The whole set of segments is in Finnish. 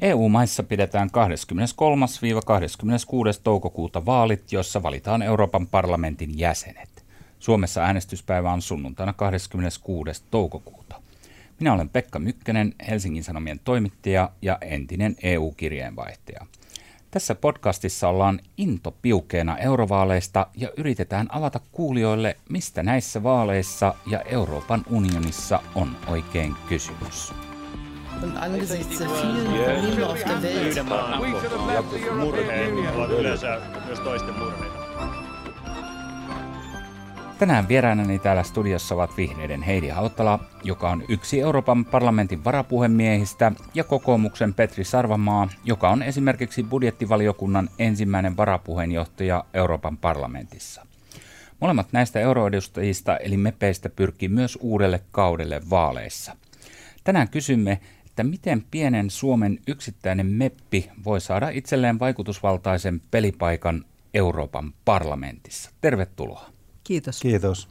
EU-maissa pidetään 23-26. toukokuuta vaalit, joissa valitaan Euroopan parlamentin jäsenet. Suomessa äänestyspäivä on sunnuntaina 26. toukokuuta. Minä olen Pekka Mykkänen, Helsingin Sanomien toimittaja ja entinen EU-kirjeenvaihtaja. Tässä podcastissa ollaan into piukeena eurovaaleista ja yritetään avata kuulijoille, mistä näissä vaaleissa ja Euroopan unionissa on oikein kysymys. Und angesichts der vielen Probleme auf der Welt. Tänään vieraanani täällä studiossa ovat vihreiden Heidi Hautala, joka on yksi Euroopan parlamentin varapuhemiehistä, ja kokoomuksen Petri Sarvamaa, joka on esimerkiksi budjettivaliokunnan ensimmäinen varapuheenjohtaja Euroopan parlamentissa. Molemmat näistä euroedustajista eli mepeistä pyrkii myös uudelle kaudelle vaaleissa. Tänään kysymme, että miten pienen Suomen yksittäinen meppi voi saada itselleen vaikutusvaltaisen pelipaikan Euroopan parlamentissa. Tervetuloa. Kiitos. Kiitos.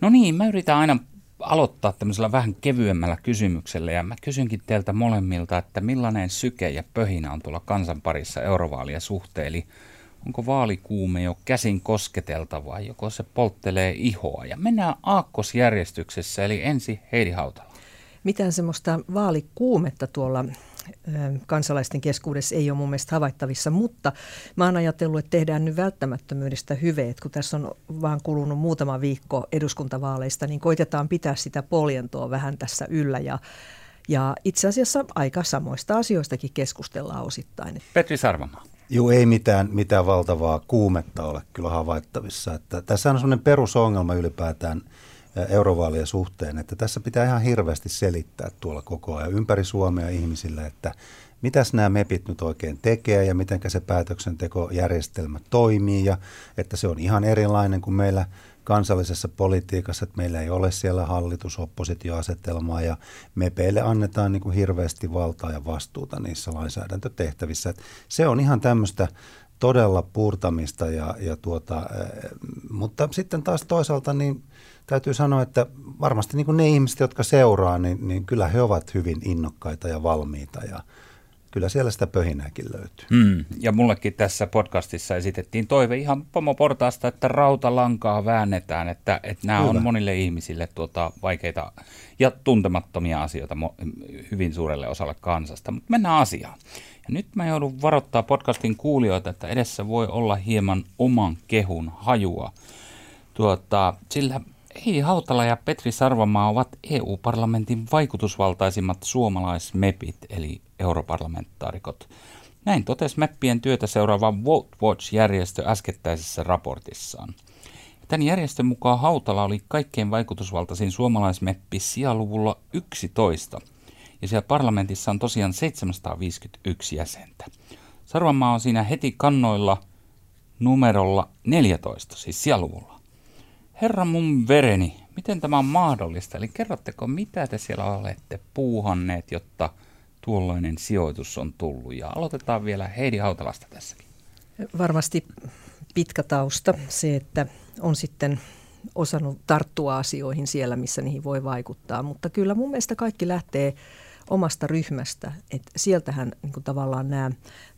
No niin, mä yritän aina aloittaa tämmöisellä vähän kevyemmällä kysymyksellä ja mä kysynkin teiltä molemmilta, että millainen syke ja pöhinä on tuolla kansan parissa eurovaalia suhteen, eli onko vaalikuume jo käsin kosketeltava vai joko se polttelee ihoa. Ja mennään aakkosjärjestyksessä, eli ensi Heidi Hautala mitään semmoista vaalikuumetta tuolla kansalaisten keskuudessa ei ole mun mielestä havaittavissa, mutta mä oon ajatellut, että tehdään nyt välttämättömyydestä hyveet, kun tässä on vaan kulunut muutama viikko eduskuntavaaleista, niin koitetaan pitää sitä poljentoa vähän tässä yllä ja ja itse asiassa aika samoista asioistakin keskustellaan osittain. Petri Sarvamaa. Joo, ei mitään, mitään valtavaa kuumetta ole kyllä havaittavissa. Että tässä on sellainen perusongelma ylipäätään eurovaalien suhteen, että tässä pitää ihan hirveästi selittää tuolla koko ajan ympäri Suomea ihmisille, että mitäs nämä MEPit nyt oikein tekee ja miten se päätöksentekojärjestelmä toimii ja että se on ihan erilainen kuin meillä kansallisessa politiikassa, että meillä ei ole siellä hallitus-oppositioasetelmaa ja MEPeille annetaan niin kuin hirveästi valtaa ja vastuuta niissä lainsäädäntötehtävissä. Että se on ihan tämmöistä todella puurtamista, ja, ja tuota, mutta sitten taas toisaalta niin täytyy sanoa, että varmasti niin kuin ne ihmiset, jotka seuraa, niin, niin kyllä he ovat hyvin innokkaita ja valmiita ja kyllä siellä sitä pöhinääkin löytyy. Mm. Ja mullekin tässä podcastissa esitettiin toive ihan pomoportaasta, että rautalankaa väännetään, että, että nämä Hyvä. on monille ihmisille tuota, vaikeita ja tuntemattomia asioita hyvin suurelle osalle kansasta. Mutta mennään asiaan. Ja nyt mä joudun varoittaa podcastin kuulijoita, että edessä voi olla hieman oman kehun hajua. Tuota, sillä Heidi Hautala ja Petri Sarvamaa ovat EU-parlamentin vaikutusvaltaisimmat suomalaismepit, eli europarlamentaarikot. Näin totesi meppien työtä seuraava Vote Watch-järjestö äskettäisessä raportissaan. Tämän järjestön mukaan Hautala oli kaikkein vaikutusvaltaisin suomalaismeppi sijaluvulla 11, ja siellä parlamentissa on tosiaan 751 jäsentä. Sarvamaa on siinä heti kannoilla numerolla 14, siis sijaluvulla. Herra mun vereni, miten tämä on mahdollista? Eli kerrotteko, mitä te siellä olette puuhanneet, jotta tuollainen sijoitus on tullut? Ja aloitetaan vielä Heidi Hautalasta tässäkin. Varmasti pitkä tausta, se, että on sitten osannut tarttua asioihin siellä, missä niihin voi vaikuttaa. Mutta kyllä mun mielestä kaikki lähtee omasta ryhmästä. että sieltähän niin tavallaan nämä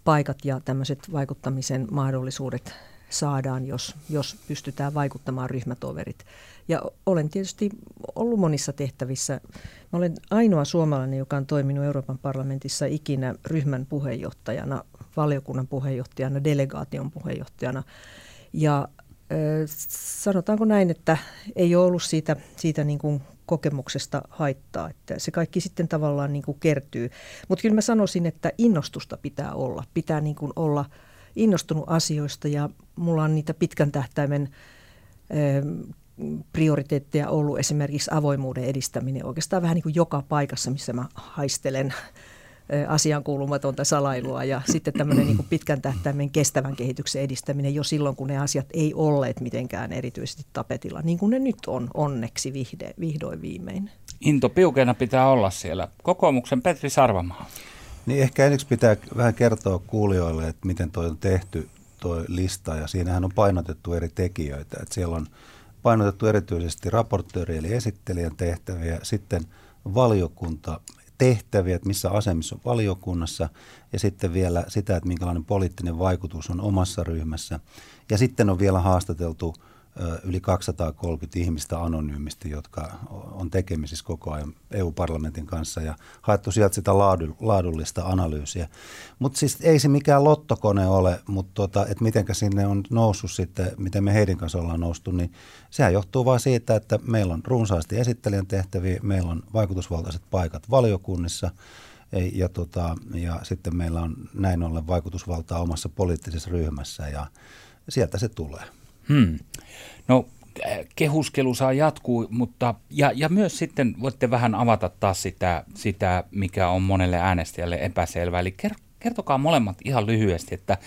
paikat ja tämmöiset vaikuttamisen mahdollisuudet saadaan, jos, jos pystytään vaikuttamaan ryhmätoverit. Ja olen tietysti ollut monissa tehtävissä. Mä olen ainoa suomalainen, joka on toiminut Euroopan parlamentissa ikinä ryhmän puheenjohtajana, valiokunnan puheenjohtajana, delegaation puheenjohtajana. Ja sanotaanko näin, että ei ole ollut siitä, siitä niin kuin kokemuksesta haittaa, että se kaikki sitten tavallaan niin kuin kertyy. Mutta kyllä mä sanoisin, että innostusta pitää olla, pitää niin kuin olla – innostunut asioista ja mulla on niitä pitkän tähtäimen prioriteetteja ollut esimerkiksi avoimuuden edistäminen oikeastaan vähän niin kuin joka paikassa, missä mä haistelen asian kuulumatonta salailua ja sitten tämmöinen niin pitkän tähtäimen kestävän kehityksen edistäminen jo silloin, kun ne asiat ei olleet mitenkään erityisesti tapetilla, niin kuin ne nyt on onneksi vihde, vihdoin viimein. Into piukena pitää olla siellä. Kokoomuksen Petri Sarvamaa. Niin ehkä ensiksi pitää vähän kertoa kuulijoille, että miten tuo on tehty tuo lista ja siinähän on painotettu eri tekijöitä. Että siellä on painotettu erityisesti raportööri eli esittelijän tehtäviä, sitten valiokunta tehtäviä, että missä asemissa on valiokunnassa ja sitten vielä sitä, että minkälainen poliittinen vaikutus on omassa ryhmässä. Ja sitten on vielä haastateltu – yli 230 ihmistä anonyymisti, jotka on tekemisissä koko ajan EU-parlamentin kanssa ja haettu sieltä sitä laadullista analyysiä. Mutta siis ei se mikään lottokone ole, mutta tota, että miten sinne on noussut sitten, miten me heidän kanssa ollaan noustu, niin sehän johtuu vain siitä, että meillä on runsaasti esittelijän tehtäviä, meillä on vaikutusvaltaiset paikat valiokunnissa ja, tota, ja sitten meillä on näin ollen vaikutusvaltaa omassa poliittisessa ryhmässä ja sieltä se tulee. Hmm. No kehuskelu saa jatkuu, mutta ja, ja myös sitten voitte vähän avata taas sitä, sitä, mikä on monelle äänestäjälle epäselvää. Eli kertokaa molemmat ihan lyhyesti, että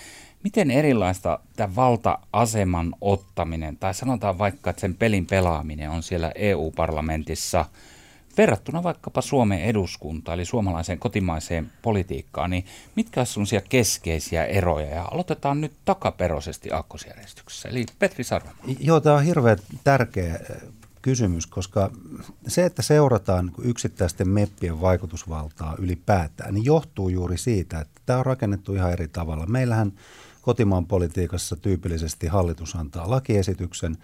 miten erilaista tämä valta-aseman ottaminen, tai sanotaan vaikka, että sen pelin pelaaminen on siellä EU-parlamentissa – verrattuna vaikkapa Suomen eduskuntaan, eli suomalaiseen kotimaiseen politiikkaan, niin mitkä ovat sellaisia keskeisiä eroja? Ja aloitetaan nyt takaperoisesti aakkosjärjestyksessä, eli Petri Sarvama. Joo, tämä on hirveän tärkeä kysymys, koska se, että seurataan yksittäisten meppien vaikutusvaltaa ylipäätään, niin johtuu juuri siitä, että tämä on rakennettu ihan eri tavalla. Meillähän kotimaan politiikassa tyypillisesti hallitus antaa lakiesityksen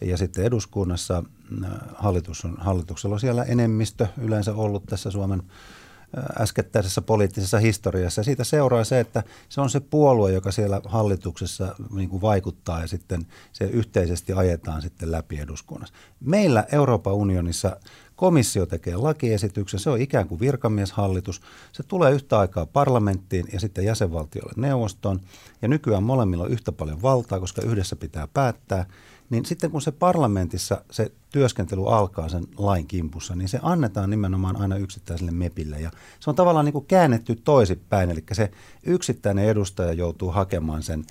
ja sitten eduskunnassa äh, hallitus on, hallituksella on siellä enemmistö yleensä ollut tässä Suomen äh, äskettäisessä poliittisessa historiassa. Siitä seuraa se, että se on se puolue, joka siellä hallituksessa niin kuin vaikuttaa ja sitten se yhteisesti ajetaan sitten läpi eduskunnassa. Meillä Euroopan unionissa Komissio tekee lakiesityksen, se on ikään kuin virkamieshallitus. Se tulee yhtä aikaa parlamenttiin ja sitten jäsenvaltiolle neuvostoon. Ja nykyään molemmilla on yhtä paljon valtaa, koska yhdessä pitää päättää niin sitten kun se parlamentissa se työskentely alkaa sen lain kimpussa, niin se annetaan nimenomaan aina yksittäiselle MEPille. Ja se on tavallaan niin kuin käännetty toisinpäin, eli se yksittäinen edustaja joutuu hakemaan sen,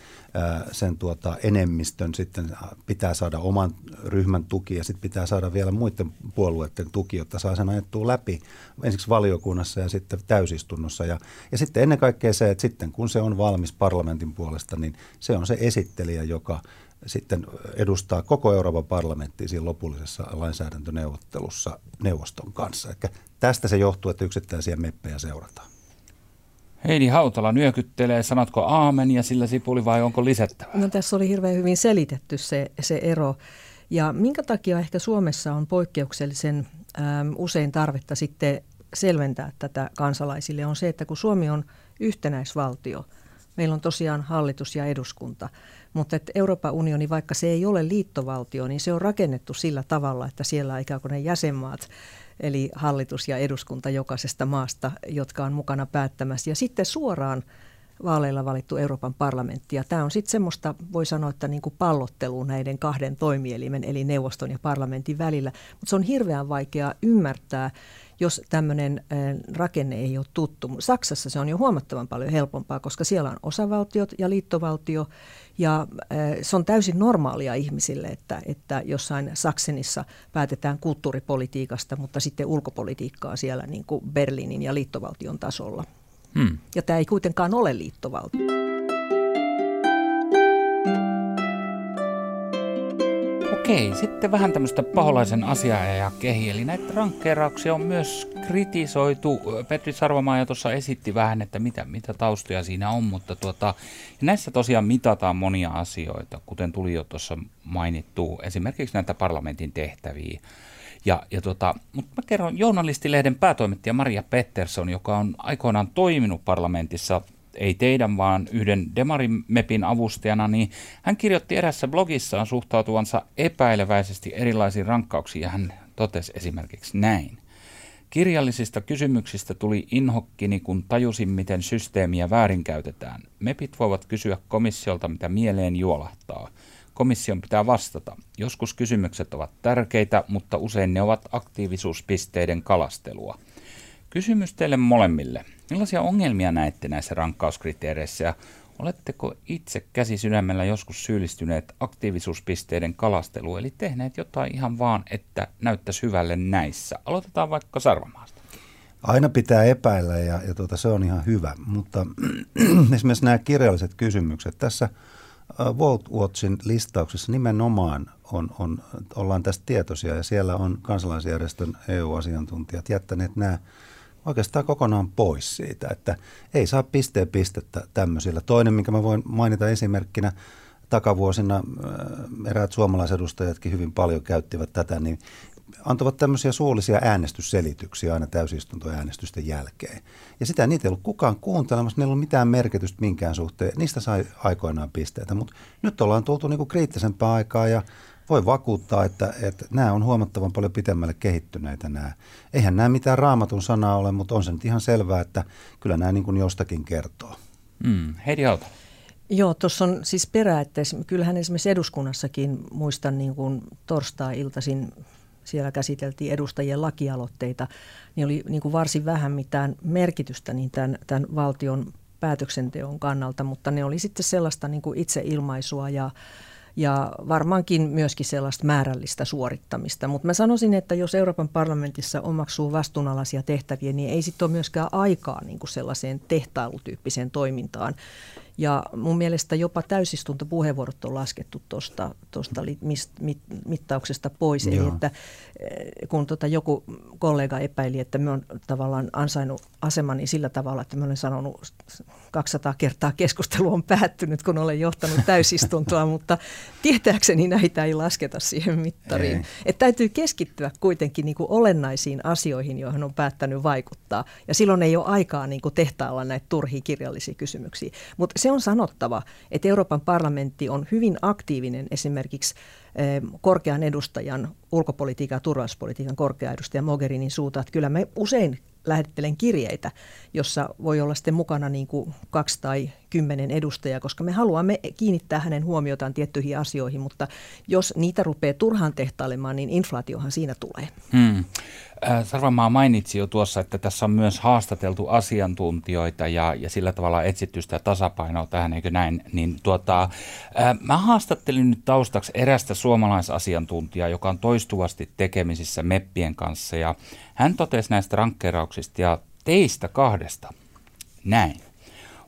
sen tuota enemmistön, sitten pitää saada oman ryhmän tuki ja sitten pitää saada vielä muiden puolueiden tuki, jotta saa sen ajettua läpi ensiksi valiokunnassa ja sitten täysistunnossa. Ja, ja sitten ennen kaikkea se, että sitten kun se on valmis parlamentin puolesta, niin se on se esittelijä, joka sitten edustaa koko Euroopan parlamenttia siinä lopullisessa lainsäädäntöneuvottelussa neuvoston kanssa. Eli tästä se johtuu, että yksittäisiä meppejä seurataan. Heidi Hautala nyökyttelee, sanotko aamen ja sillä sipuli vai onko lisättävää? No tässä oli hirveän hyvin selitetty se, se ero. Ja minkä takia ehkä Suomessa on poikkeuksellisen äm, usein tarvetta sitten selventää tätä kansalaisille on se, että kun Suomi on yhtenäisvaltio, meillä on tosiaan hallitus ja eduskunta, mutta että Euroopan unioni, vaikka se ei ole liittovaltio, niin se on rakennettu sillä tavalla, että siellä on ikään kuin ne jäsenmaat, eli hallitus ja eduskunta jokaisesta maasta, jotka on mukana päättämässä. Ja sitten suoraan vaaleilla valittu Euroopan parlamentti. Ja tämä on sitten semmoista, voi sanoa, että niin kuin pallottelu näiden kahden toimielimen, eli neuvoston ja parlamentin välillä. Mutta se on hirveän vaikea ymmärtää, jos tämmöinen rakenne ei ole tuttu. Saksassa se on jo huomattavan paljon helpompaa, koska siellä on osavaltiot ja liittovaltio, ja se on täysin normaalia ihmisille, että, että jossain Saksenissa päätetään kulttuuripolitiikasta, mutta sitten ulkopolitiikkaa siellä niin kuin Berliinin ja liittovaltion tasolla. Hmm. Ja tämä ei kuitenkaan ole liittovaltio. Okei, sitten vähän tämmöistä paholaisen asiaa ja kehi. Eli näitä rankkeerauksia on myös kritisoitu. Petri Sarvamaa jo tuossa esitti vähän, että mitä, mitä taustoja siinä on, mutta tuota, näissä tosiaan mitataan monia asioita, kuten tuli jo tuossa mainittu, esimerkiksi näitä parlamentin tehtäviä. Ja, ja tuota, mutta mä kerron journalistilehden päätoimittaja Maria Pettersson, joka on aikoinaan toiminut parlamentissa ei teidän, vaan yhden Demarimepin avustajana, niin hän kirjoitti erässä blogissaan suhtautuvansa epäileväisesti erilaisiin rankkauksiin ja hän totesi esimerkiksi näin. Kirjallisista kysymyksistä tuli inhokkini, kun tajusin, miten systeemiä väärinkäytetään. MEPit voivat kysyä komissiolta, mitä mieleen juolahtaa. Komission pitää vastata. Joskus kysymykset ovat tärkeitä, mutta usein ne ovat aktiivisuuspisteiden kalastelua. Kysymys teille molemmille. Millaisia ongelmia näette näissä rankkauskriteereissä ja oletteko itse käsi sydämellä joskus syyllistyneet aktiivisuuspisteiden kalasteluun, eli tehneet jotain ihan vaan, että näyttäisi hyvälle näissä? Aloitetaan vaikka Sarvamaasta. Aina pitää epäillä ja, ja tuota, se on ihan hyvä, mutta esimerkiksi nämä kirjalliset kysymykset tässä World Watchin listauksessa nimenomaan on, on, ollaan tästä tietoisia ja siellä on kansalaisjärjestön EU-asiantuntijat jättäneet nämä oikeastaan kokonaan pois siitä, että ei saa pisteen pistettä tämmöisillä. Toinen, minkä mä voin mainita esimerkkinä, takavuosina äh, eräät suomalaisedustajatkin hyvin paljon käyttivät tätä, niin antavat tämmöisiä suullisia äänestysselityksiä aina täysistuntoäänestysten jälkeen. Ja sitä niitä ei ollut kukaan kuuntelemassa, niillä ei ollut mitään merkitystä minkään suhteen. Niistä sai aikoinaan pisteitä, mutta nyt ollaan tultu niinku kriittisempää aikaa ja voi vakuuttaa, että, että nämä on huomattavan paljon pitemmälle kehittyneitä nämä. Eihän nämä mitään raamatun sanaa ole, mutta on se nyt ihan selvää, että kyllä nämä niin kuin jostakin kertoo. Mm. Heidi Aalto. Joo, tuossa on siis perä, että kyllähän esimerkiksi eduskunnassakin muistan niin kuin torstai-iltaisin siellä käsiteltiin edustajien lakialoitteita, niin oli niin kuin varsin vähän mitään merkitystä niin tämän, tämän valtion päätöksenteon kannalta, mutta ne oli sitten sellaista niin kuin itseilmaisua ja, ja varmaankin myöskin sellaista määrällistä suorittamista. Mutta mä sanoisin, että jos Euroopan parlamentissa omaksuu vastuunalaisia tehtäviä, niin ei sitten ole myöskään aikaa niin kuin sellaiseen tehtailutyyppiseen toimintaan. Ja mun mielestä jopa täysistuntopuheenvuorot on laskettu tuosta mittauksesta pois. Joo. Eli että eh, kun tota joku kollega epäili, että me on tavallaan ansainnut asemani sillä tavalla, että mä olen sanonut 200 kertaa keskustelu on päättynyt, kun olen johtanut täysistuntoa, mutta tietääkseni näitä ei lasketa siihen mittariin. Että täytyy keskittyä kuitenkin niin kuin olennaisiin asioihin, joihin on päättänyt vaikuttaa. Ja silloin ei ole aikaa niin kuin tehtailla näitä turhia kirjallisia kysymyksiä. Mutta se on sanottava, että Euroopan parlamentti on hyvin aktiivinen esimerkiksi eh, korkean edustajan, ulkopolitiikan ja turvallisuuspolitiikan korkea edustaja Mogherinin suuta. Että kyllä me usein lähettelen kirjeitä, jossa voi olla sitten mukana niin kuin kaksi tai kymmenen edustajaa, koska me haluamme kiinnittää hänen huomiotaan tiettyihin asioihin, mutta jos niitä rupeaa turhaan tehtailemaan, niin inflaatiohan siinä tulee. Hmm. Äh, Sarvamaa mainitsi jo tuossa, että tässä on myös haastateltu asiantuntijoita ja, ja sillä tavalla etsitty sitä tasapainoa tähän, eikö näin? Niin tuota, äh, mä haastattelin nyt taustaksi erästä suomalaisasiantuntijaa, joka on toistuvasti tekemisissä meppien kanssa ja hän totesi näistä rankkerauksista ja teistä kahdesta näin.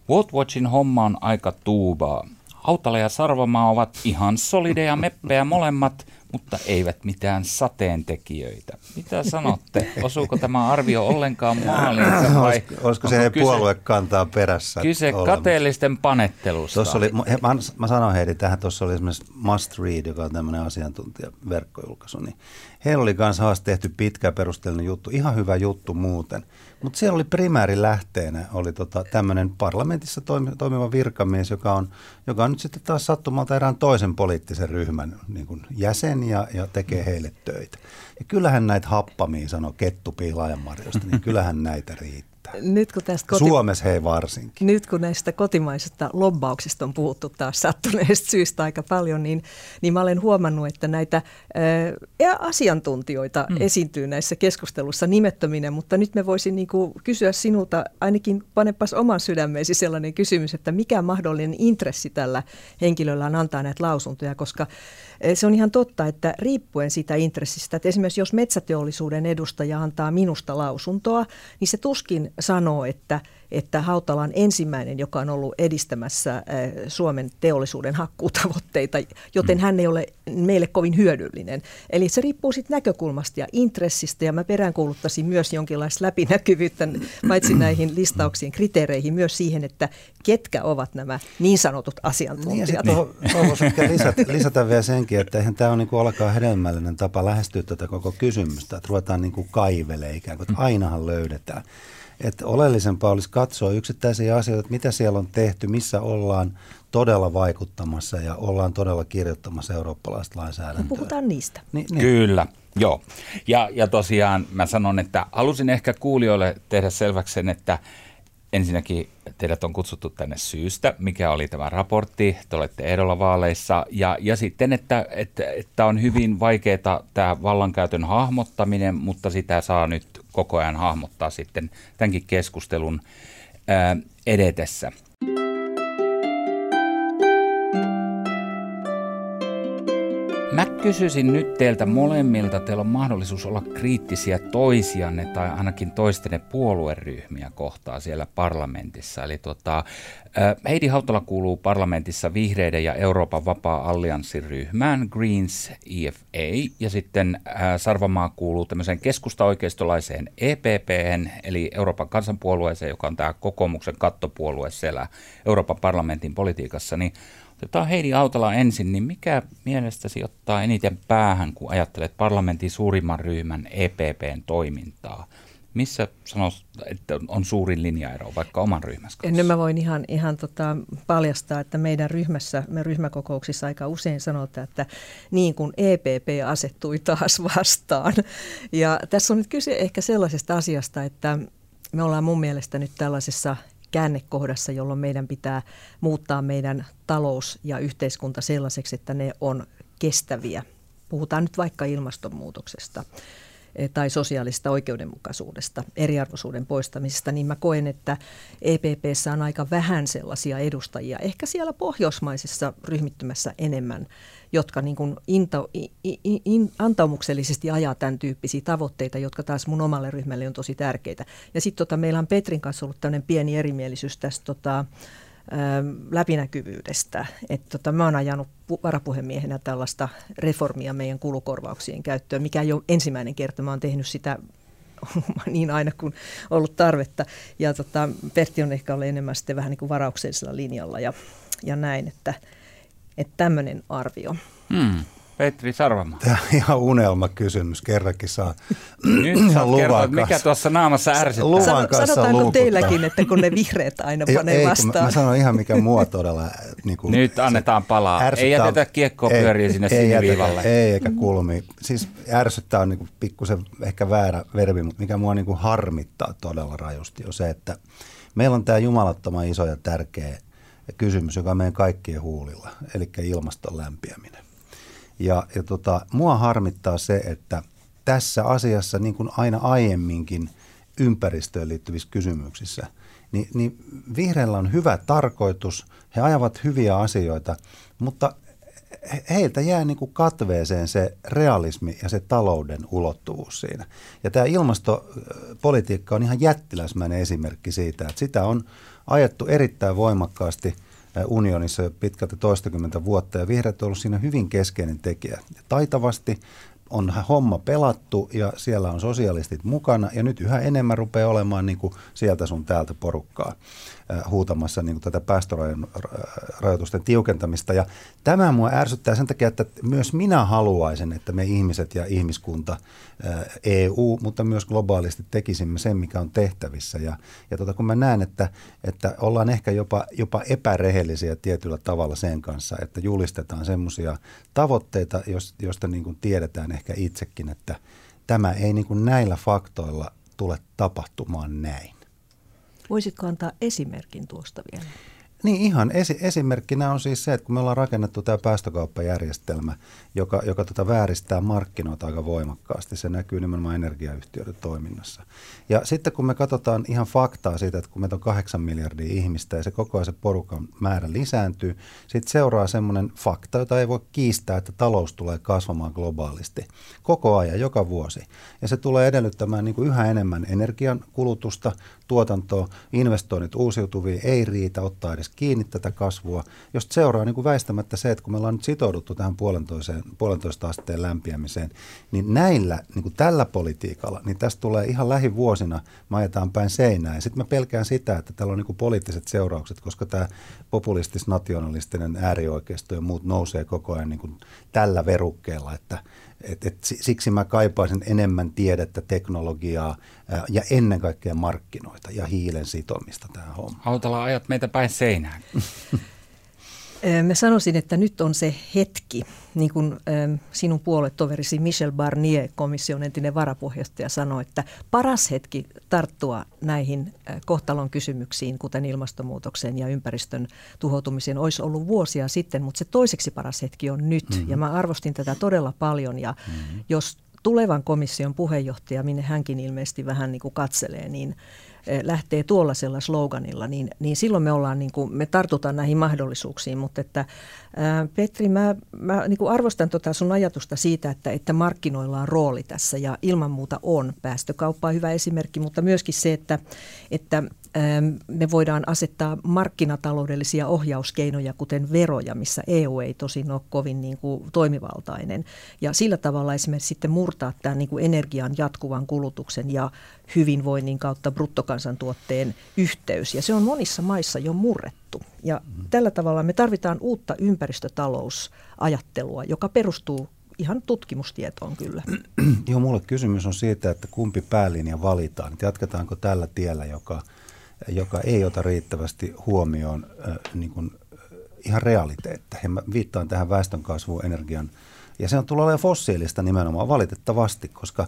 World Watchin homma on aika tuubaa. Hautala ja Sarvamaa ovat ihan solideja meppejä molemmat – mutta eivät mitään sateentekijöitä. Mitä sanotte? Osuuko tämä arvio ollenkaan maaliin? Vai olisiko se kyse, puolue kantaa perässä? Kyse olemassa? kateellisten panettelusta. Tuossa oli, mä, mä sanoin Heidi tähän, tuossa oli esimerkiksi Must Read, joka on tämmöinen asiantuntija verkkojulkaisu, niin heillä oli kanssa tehty pitkä perusteellinen juttu, ihan hyvä juttu muuten – mutta siellä oli primäärilähteenä oli tota, tämmöinen parlamentissa toimi, toimiva virkamies, joka on, joka on nyt sitten taas sattumalta erään toisen poliittisen ryhmän niin kuin jäsen ja, ja tekee heille töitä. Ja kyllähän näitä happamia sanoo Kettu Pihlaajanmarjosta, niin kyllähän näitä riittää mitään. Nyt kun tästä koti... Suomessa hei varsinkin. Nyt kun näistä kotimaisista lobbauksista on puhuttu taas sattuneesta syystä aika paljon, niin, niin mä olen huomannut, että näitä ää, asiantuntijoita mm. esiintyy näissä keskustelussa nimettöminen, mutta nyt me voisin niin kuin kysyä sinulta, ainakin panepas oman sydämeesi sellainen kysymys, että mikä mahdollinen intressi tällä henkilöllä on antaa näitä lausuntoja, koska se on ihan totta, että riippuen siitä intressistä, että esimerkiksi jos metsäteollisuuden edustaja antaa minusta lausuntoa, niin se tuskin sanoo, että – että Hautala on ensimmäinen, joka on ollut edistämässä Suomen teollisuuden hakkuutavoitteita, joten mm. hän ei ole meille kovin hyödyllinen. Eli se riippuu sitten näkökulmasta ja intressistä, ja mä peräänkuuluttaisin myös jonkinlaista läpinäkyvyyttä, paitsi näihin listauksiin, kriteereihin, myös siihen, että ketkä ovat nämä niin sanotut asiantuntijat. Niin, ja lisätä, lisätä vielä senkin, että eihän tämä ole niin alkaa hedelmällinen tapa lähestyä tätä koko kysymystä, että ruvetaan niin kuin kaivelemaan ikään kuin, että ainahan löydetään että oleellisempaa olisi katsoa yksittäisiä asioita, että mitä siellä on tehty, missä ollaan todella vaikuttamassa ja ollaan todella kirjoittamassa eurooppalaista lainsäädäntöä. Me puhutaan niistä. Ni, niin. Kyllä, joo. Ja, ja tosiaan mä sanon, että halusin ehkä kuulijoille tehdä selväksi sen, että ensinnäkin teidät on kutsuttu tänne syystä, mikä oli tämä raportti, te olette ehdolla vaaleissa, ja, ja sitten, että, että, että on hyvin vaikeaa tämä vallankäytön hahmottaminen, mutta sitä saa nyt koko ajan hahmottaa sitten tämänkin keskustelun edetessä. Mä kysyisin nyt teiltä molemmilta, teillä on mahdollisuus olla kriittisiä toisianne tai ainakin toistenne puolueryhmiä kohtaa siellä parlamentissa. Eli tota, Heidi Hautala kuuluu parlamentissa vihreiden ja Euroopan vapaa-allianssin ryhmään Greens EFA ja sitten Sarvamaa kuuluu tämmöiseen keskusta-oikeistolaiseen EPP, eli Euroopan kansanpuolueeseen, joka on tämä kokoomuksen kattopuolue siellä Euroopan parlamentin politiikassa, niin Otetaan Heidi Autala ensin, niin mikä mielestäsi ottaa eniten päähän, kun ajattelet parlamentin suurimman ryhmän EPPn toimintaa? Missä sanois, että on suurin linjaero vaikka oman ryhmässä kanssa? Nyt mä voin ihan, ihan tota paljastaa, että meidän ryhmässä, me ryhmäkokouksissa aika usein sanotaan, että niin kuin EPP asettui taas vastaan. Ja tässä on nyt kyse ehkä sellaisesta asiasta, että me ollaan mun mielestä nyt tällaisessa käännekohdassa, jolloin meidän pitää muuttaa meidän talous ja yhteiskunta sellaiseksi, että ne on kestäviä. Puhutaan nyt vaikka ilmastonmuutoksesta eh, tai sosiaalista oikeudenmukaisuudesta, eriarvoisuuden poistamisesta, niin mä koen, että EPPssä on aika vähän sellaisia edustajia, ehkä siellä pohjoismaisessa ryhmittymässä enemmän, jotka niin kuin into, in, in, antaumuksellisesti ajaa tämän tyyppisiä tavoitteita, jotka taas mun omalle ryhmälle on tosi tärkeitä. Ja sitten tota, meillä on Petrin kanssa ollut tämmöinen pieni erimielisyys tästä tota, läpinäkyvyydestä. että tota, mä oon ajanut varapuhemiehenä tällaista reformia meidän kulukorvauksien käyttöön, mikä ei ole ensimmäinen kerta. Mä oon tehnyt sitä niin aina kuin ollut tarvetta. Ja tota, Pertti on ehkä ollut enemmän sitten vähän niin kuin varauksellisella linjalla ja, ja näin, että – että tämmöinen arvio. Hmm. Petri Sarvamaa. Tämä on ihan unelmakysymys. Kerrankin saa Nyt luvan kertoa, mikä tuossa naamassa ärsyttää. Luvan Sano, kanssa Sanotaanko luukuttaa. teilläkin, että kun ne vihreät aina panee ei, vastaan? Mä, mä sanon ihan mikä mua todella... Niin kuin, Nyt annetaan palaa. Ärsyttää, ei jätetä kiekkoa pyöriä sinne ei, siniviivalle. Ei, ei eikä kulmi. Siis ärsyttää on niin kuin pikkusen ehkä väärä verbi, mutta mikä mua niin kuin harmittaa todella rajusti on se, että meillä on tämä jumalattoman iso ja tärkeä kysymys, joka on meidän kaikkien huulilla, eli ilmaston lämpiäminen. Ja, ja tota, mua harmittaa se, että tässä asiassa, niin kuin aina aiemminkin ympäristöön liittyvissä kysymyksissä, niin, niin vihreillä on hyvä tarkoitus, he ajavat hyviä asioita, mutta heiltä jää niin kuin katveeseen se realismi ja se talouden ulottuvuus siinä. Ja tämä ilmastopolitiikka on ihan jättiläismäinen esimerkki siitä, että sitä on ajettu erittäin voimakkaasti unionissa jo pitkälti toistakymmentä vuotta ja vihreät on ollut siinä hyvin keskeinen tekijä. Taitavasti on homma pelattu ja siellä on sosialistit mukana ja nyt yhä enemmän rupeaa olemaan niin kuin sieltä sun täältä porukkaa. Äh, huutamassa niin tätä päästörajoitusten tiukentamista. Ja tämä mua ärsyttää sen takia, että myös minä haluaisin, että me ihmiset ja ihmiskunta, äh, EU, mutta myös globaalisti tekisimme sen, mikä on tehtävissä. Ja, ja tota, kun mä näen, että, että ollaan ehkä jopa, jopa epärehellisiä tietyllä tavalla sen kanssa, että julistetaan semmoisia tavoitteita, joista niin kuin tiedetään ehkä itsekin, että tämä ei niin kuin näillä faktoilla tule tapahtumaan näin. Voisitko antaa esimerkin tuosta vielä? Niin ihan esi- esimerkkinä on siis se, että kun me ollaan rakennettu tämä päästökauppajärjestelmä, joka, joka tota vääristää markkinoita aika voimakkaasti, se näkyy nimenomaan energiayhtiöiden toiminnassa. Ja sitten kun me katsotaan ihan faktaa siitä, että kun meitä on kahdeksan miljardia ihmistä ja se koko ajan se porukan määrä lisääntyy, sitten seuraa semmoinen fakta, jota ei voi kiistää, että talous tulee kasvamaan globaalisti koko ajan, joka vuosi. Ja se tulee edellyttämään niin kuin yhä enemmän energian kulutusta, tuotantoa, investoinnit uusiutuviin ei riitä ottaa edes kiinni tätä kasvua, josta seuraa niin kuin väistämättä se, että kun me ollaan nyt sitouduttu tähän puolentoista asteen lämpiämiseen, niin näillä, niin kuin tällä politiikalla, niin tästä tulee ihan lähivuosina, me ajetaan päin seinää. Ja sitten mä pelkään sitä, että tällä on niin kuin poliittiset seuraukset, koska tämä populistis-nationalistinen äärioikeisto ja muut nousee koko ajan niin kuin tällä verukkeella, että et, et, siksi mä kaipaisin enemmän tiedettä, teknologiaa ää, ja ennen kaikkea markkinoita ja hiilen sitomista tähän hommaan. Hautala ajat meitä päin seinään. Mä sanoisin, että nyt on se hetki, niin kuin sinun puoletoverisi Michel Barnier, komission entinen varapuheenjohtaja, sanoi, että paras hetki tarttua näihin kohtalon kysymyksiin, kuten ilmastonmuutokseen ja ympäristön tuhoutumiseen, olisi ollut vuosia sitten, mutta se toiseksi paras hetki on nyt. Mm-hmm. Ja mä arvostin tätä todella paljon, ja mm-hmm. jos tulevan komission puheenjohtaja, minne hänkin ilmeisesti vähän niin kuin katselee, niin lähtee tuollaisella sloganilla, niin, niin silloin me ollaan, niin kuin, me tartutaan näihin mahdollisuuksiin. Mutta että, ää, Petri, mä, mä niin kuin arvostan tota sun ajatusta siitä, että, että markkinoilla on rooli tässä ja ilman muuta on. Päästökauppa on hyvä esimerkki, mutta myöskin se, että, että me voidaan asettaa markkinataloudellisia ohjauskeinoja, kuten veroja, missä EU ei tosin ole kovin niin kuin toimivaltainen. Ja sillä tavalla esimerkiksi sitten murtaa tämän niin kuin energian jatkuvan kulutuksen ja hyvinvoinnin kautta bruttokansantuotteen yhteys. Ja se on monissa maissa jo murrettu. Ja tällä tavalla me tarvitaan uutta ympäristötalousajattelua, joka perustuu ihan tutkimustietoon kyllä. Joo, mulle kysymys on siitä, että kumpi päälinja valitaan. Jatketaanko tällä tiellä, joka – joka ei ota riittävästi huomioon niin kuin, ihan realiteetteja. Mä viittaan tähän väestönkasvuun, energian, ja se on tullut olemaan fossiilista nimenomaan valitettavasti, koska,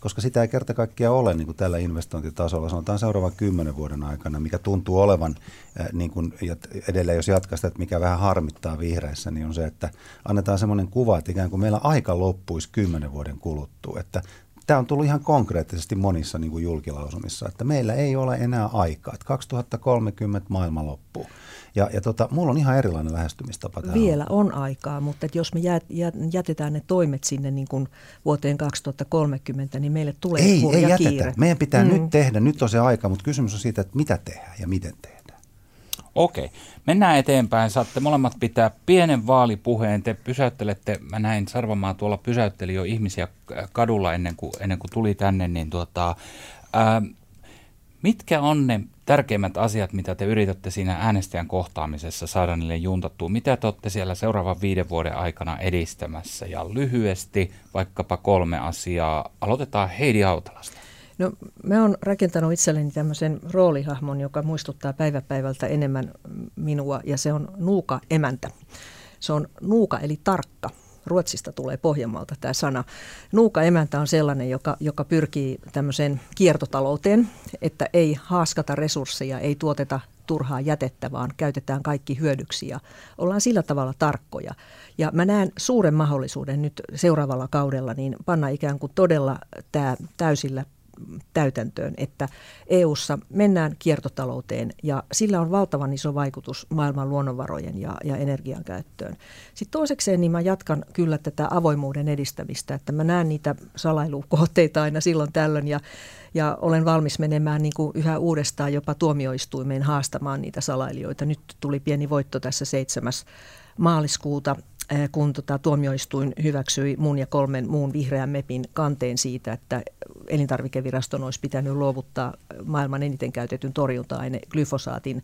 koska sitä ei kerta kaikkiaan ole niin kuin tällä investointitasolla, sanotaan seuraavan kymmenen vuoden aikana, mikä tuntuu olevan, niin kuin, ja edelleen jos jatkaa sitä, että mikä vähän harmittaa vihreissä, niin on se, että annetaan semmoinen kuva, että ikään kuin meillä aika loppuisi kymmenen vuoden kuluttua, että tämä on tullut ihan konkreettisesti monissa niin kuin julkilausumissa, että meillä ei ole enää aikaa, että 2030 maailma loppuu. Ja, ja tota, mulla on ihan erilainen lähestymistapa tähän. Vielä on aikaa, mutta että jos me jät, jätetään ne toimet sinne niin kuin vuoteen 2030, niin meille tulee ei, ei jätetä. kiire. Meidän pitää mm. nyt tehdä, nyt on se aika, mutta kysymys on siitä, että mitä tehdään ja miten tehdään. Okei, mennään eteenpäin. Saatte molemmat pitää pienen vaalipuheen. Te pysäyttelette, mä näin Sarvamaa tuolla pysäytteli jo ihmisiä kadulla ennen kuin, ennen kuin tuli tänne, niin tuota, ää, mitkä on ne tärkeimmät asiat, mitä te yritätte siinä äänestäjän kohtaamisessa saada niille juntattua? Mitä te olette siellä seuraavan viiden vuoden aikana edistämässä? Ja lyhyesti vaikkapa kolme asiaa. Aloitetaan Heidi Hautalasta. No, mä oon rakentanut itselleni tämmöisen roolihahmon, joka muistuttaa päiväpäivältä enemmän minua, ja se on nuuka emäntä. Se on nuuka eli tarkka. Ruotsista tulee Pohjanmaalta tämä sana. Nuuka emäntä on sellainen, joka, joka pyrkii tämmöiseen kiertotalouteen, että ei haaskata resursseja, ei tuoteta turhaa jätettä, vaan käytetään kaikki hyödyksi ja ollaan sillä tavalla tarkkoja. Ja mä näen suuren mahdollisuuden nyt seuraavalla kaudella niin panna ikään kuin todella tämä täysillä täytäntöön, että EU:ssa mennään kiertotalouteen ja sillä on valtavan iso vaikutus maailman luonnonvarojen ja, ja energian käyttöön. Sitten toisekseen niin mä jatkan kyllä tätä avoimuuden edistämistä, että mä näen niitä salailukohteita aina silloin tällöin ja, ja olen valmis menemään niin kuin yhä uudestaan jopa tuomioistuimeen haastamaan niitä salailijoita. Nyt tuli pieni voitto tässä 7. maaliskuuta kun tota, tuomioistuin hyväksyi mun ja kolmen muun vihreän MEPin kanteen siitä, että elintarvikeviraston olisi pitänyt luovuttaa maailman eniten käytetyn torjunta-aine glyfosaatin